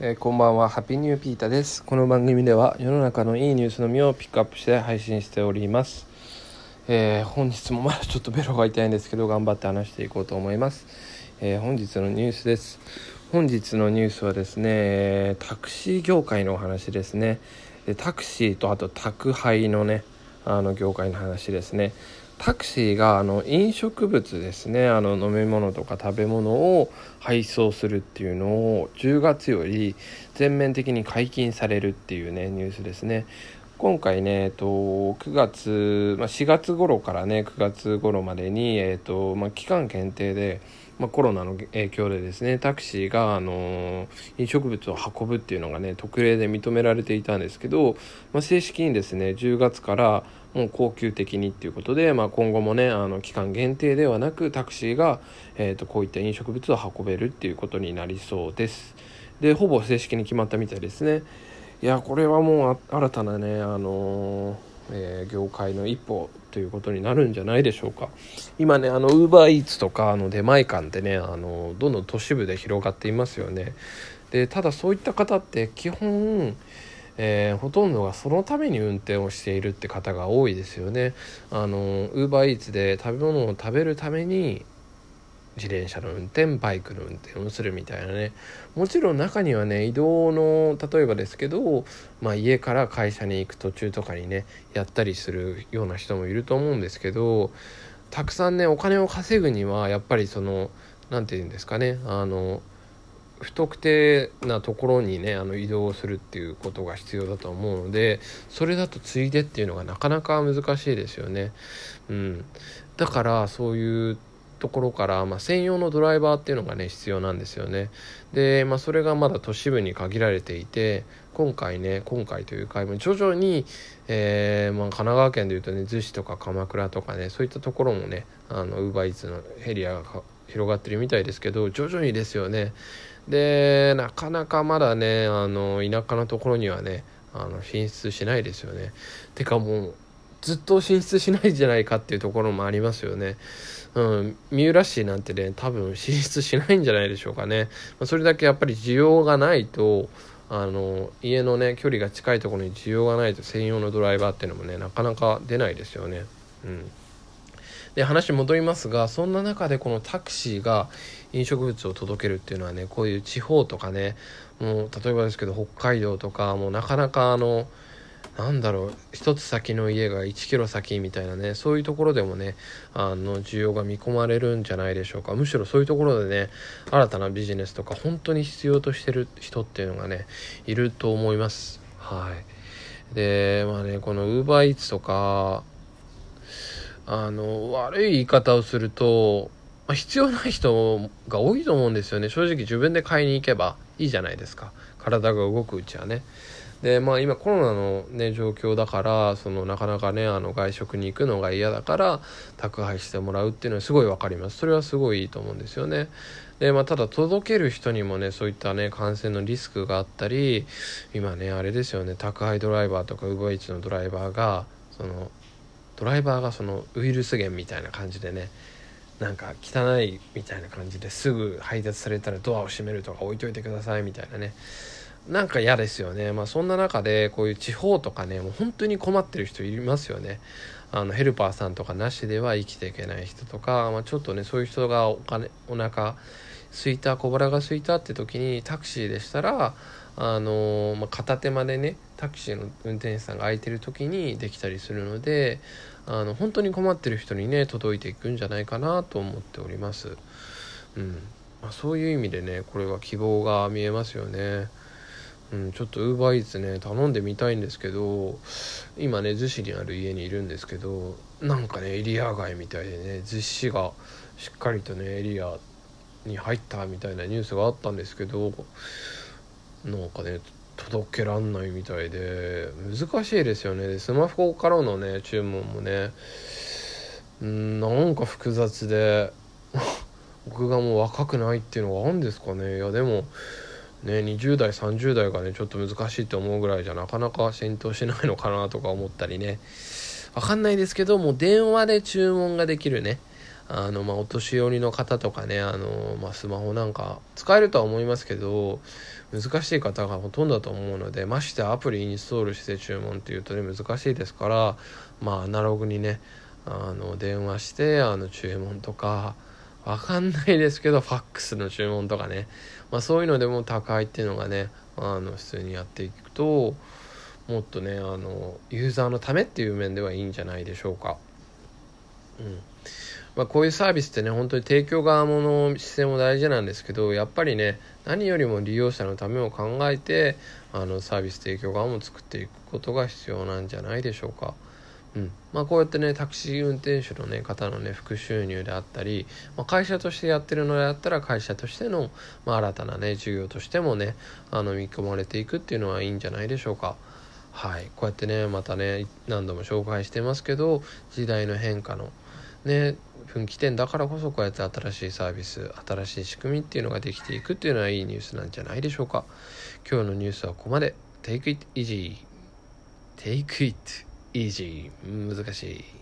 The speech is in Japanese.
えーこんばんは。ハッピーニューピータです。この番組では世の中のいいニュースのみをピックアップして配信しております、えー本日もまだちょっとベロが痛いんですけど頑張って話していこうと思います、えー本日のニュースです。本日のニュースはですねタクシー業界のお話ですね。でタクシーとあと宅配のねあの業界の話ですね。タクシーがあの飲食物ですねあの飲み物とか食べ物を配送するっていうのを10月より全面的に解禁されるっていうねニュースですね。今回ね、えっと、9月、まあ、4月頃からね9月頃までに、えっとまあ、期間限定で、まあ、コロナの影響でですねタクシーが、あの飲食物を運ぶっていうのがね特例で認められていたんですけど、まあ、正式にですね10月からもう恒久的にっていうことで、まあ、今後もねあの期間限定ではなくタクシーが、えー、とこういった飲食物を運べるっていうことになりそうです。でほぼ正式に決まったみたいですね。いやこれはもう新たなねあのーえー業界の一歩ということになるんじゃないでしょうか今ねあのウーバーイーツとかあの出前館ってねあのどんどん都市部で広がっていますよねでただそういった方って基本えーほとんどがそのために運転をしているって方が多いですよね。あのウーバーイーツで食べ物を食べるために自転車の運転バイクの運転をするみたいなねもちろん中にはね移動の例えばですけど、まあ、家から会社に行く途中とかにねやったりするような人もいると思うんですけどたくさんねお金を稼ぐにはやっぱりその何て言うんですかねあの不特定なところにねあの移動するっていうことが必要だと思うのでそれだとついでっていうのがなかなか難しいですよね。うん、だからそういうところから、まあ、専用のドライバーっていうのがね必要なんですよね。で、まあ、それがまだ都市部に限られていて今回ね今回という回も徐々に、えーまあ、神奈川県でいうとね逗子とか鎌倉とかねそういったところもねあのウーバーイーツのエリアが広がってるみたいですけど徐々にですよね。でなかなかまだねあの田舎のところにはねあの進出しないですよね。てかもうずっと進出しないんじゃないかっていうところもありますよね。うん、三浦市なんてね多分進出しないんじゃないでしょうかね。まそれだけやっぱり需要がないとあの家のね距離が近いところに需要がないと専用のドライバーっていうのもねなかなか出ないですよね。うんで話戻りますがそんな中でこのタクシーが飲食物を届けるっていうのはねこういう地方とかねもう例えばですけど北海道とかもうなかなかあのなんだろう一つ先の家が1キロ先みたいなねそういうところでもねあの需要が見込まれるんじゃないでしょうか。むしろそういうところでね新たなビジネスとか本当に必要としてる人っていうのがねいると思います。はい。でまあねこのウーバーイーツとかあの悪い言い方をすると、まあ、必要ない人が多いと思うんですよね。正直自分で買いに行けば。いいじゃないですか。体が動くうちはね。でまあ今コロナのね状況だからそのなかなかねあの外食に行くのが嫌だから宅配してもらうっていうのはすごい分かります。それはすごいいいと思うんですよね。でまあただ届ける人にもねそういったね感染のリスクがあったり今ねあれですよね。宅配ドライバーとかウーバーイーツのドライバーがそのドライバーがそのウイルス源みたいな感じでねなんか汚いみたいな感じですぐ配達されたらドアを閉めるとか置いといてくださいみたいなね。なんか嫌ですよね。まあそんな中でこういう地方とかねもう本当に困ってる人いますよね。あのヘルパーさんとかなしでは生きていけない人とか、まあ、ちょっとねそういう人がお金お腹すいた小腹が空いたって時にタクシーでしたらあのまあ、片手間でねタクシーの運転手さんが空いてる時にできたりするのであの本当に困ってる人にね届いていくんじゃないかなと思っております。うんまあ、そういう意味でねこれは希望が見えますよね。うん、ちょっとウーバーイーツね頼んでみたいんですけど今ね逗子にある家にいるんですけどなんかねエリア外みたいでね逗子がしっかりとねエリアに入ったみたいなニュースがあったんですけどなんかね届けらんないみたいで難しいですよね。スマホからのね注文もねうんなんか複雑で 僕がもう若くないっていうのがあるんですかね。いやでもね20代30代がねちょっと難しいと思うぐらいじゃなかなか浸透しないのかなとか思ったりね。わかんないですけどもう電話で注文ができるね。あの、まあ、お年寄りの方とかねあの、まあ、スマホなんか使えるとは思いますけど難しい方がほとんどだと思うのでましてアプリインストールして注文っていうとね難しいですからまあアナログにねあの電話してあの注文とかわかんないですけどファックスの注文とかね、まあ、そういうのでも高いっていうのがねあの普通にやっていくともっとねあのユーザーのためっていう面ではいいんじゃないでしょうか。うんまあ、こういうサービスってね本当に提供側もの姿勢も大事なんですけどやっぱりね何よりも利用者のためを考えてあのサービス提供側も作っていくことが必要なんじゃないでしょうか。うんまあ、こうやってねタクシー運転手の、ね、方のね副収入であったり、まあ、会社としてやってるのであったら会社としての、まあ、新たなね事業としてもねあの見込まれていくっていうのはいいんじゃないでしょうか。はい、こうやってねまたね何度も紹介してますけど時代の変化のね分岐点だからこそこうやって新しいサービス新しい仕組みっていうのができていくっていうのはいいニュースなんじゃないでしょうか。今日のニュースはここまで。Take it easy Take it easy 難しい。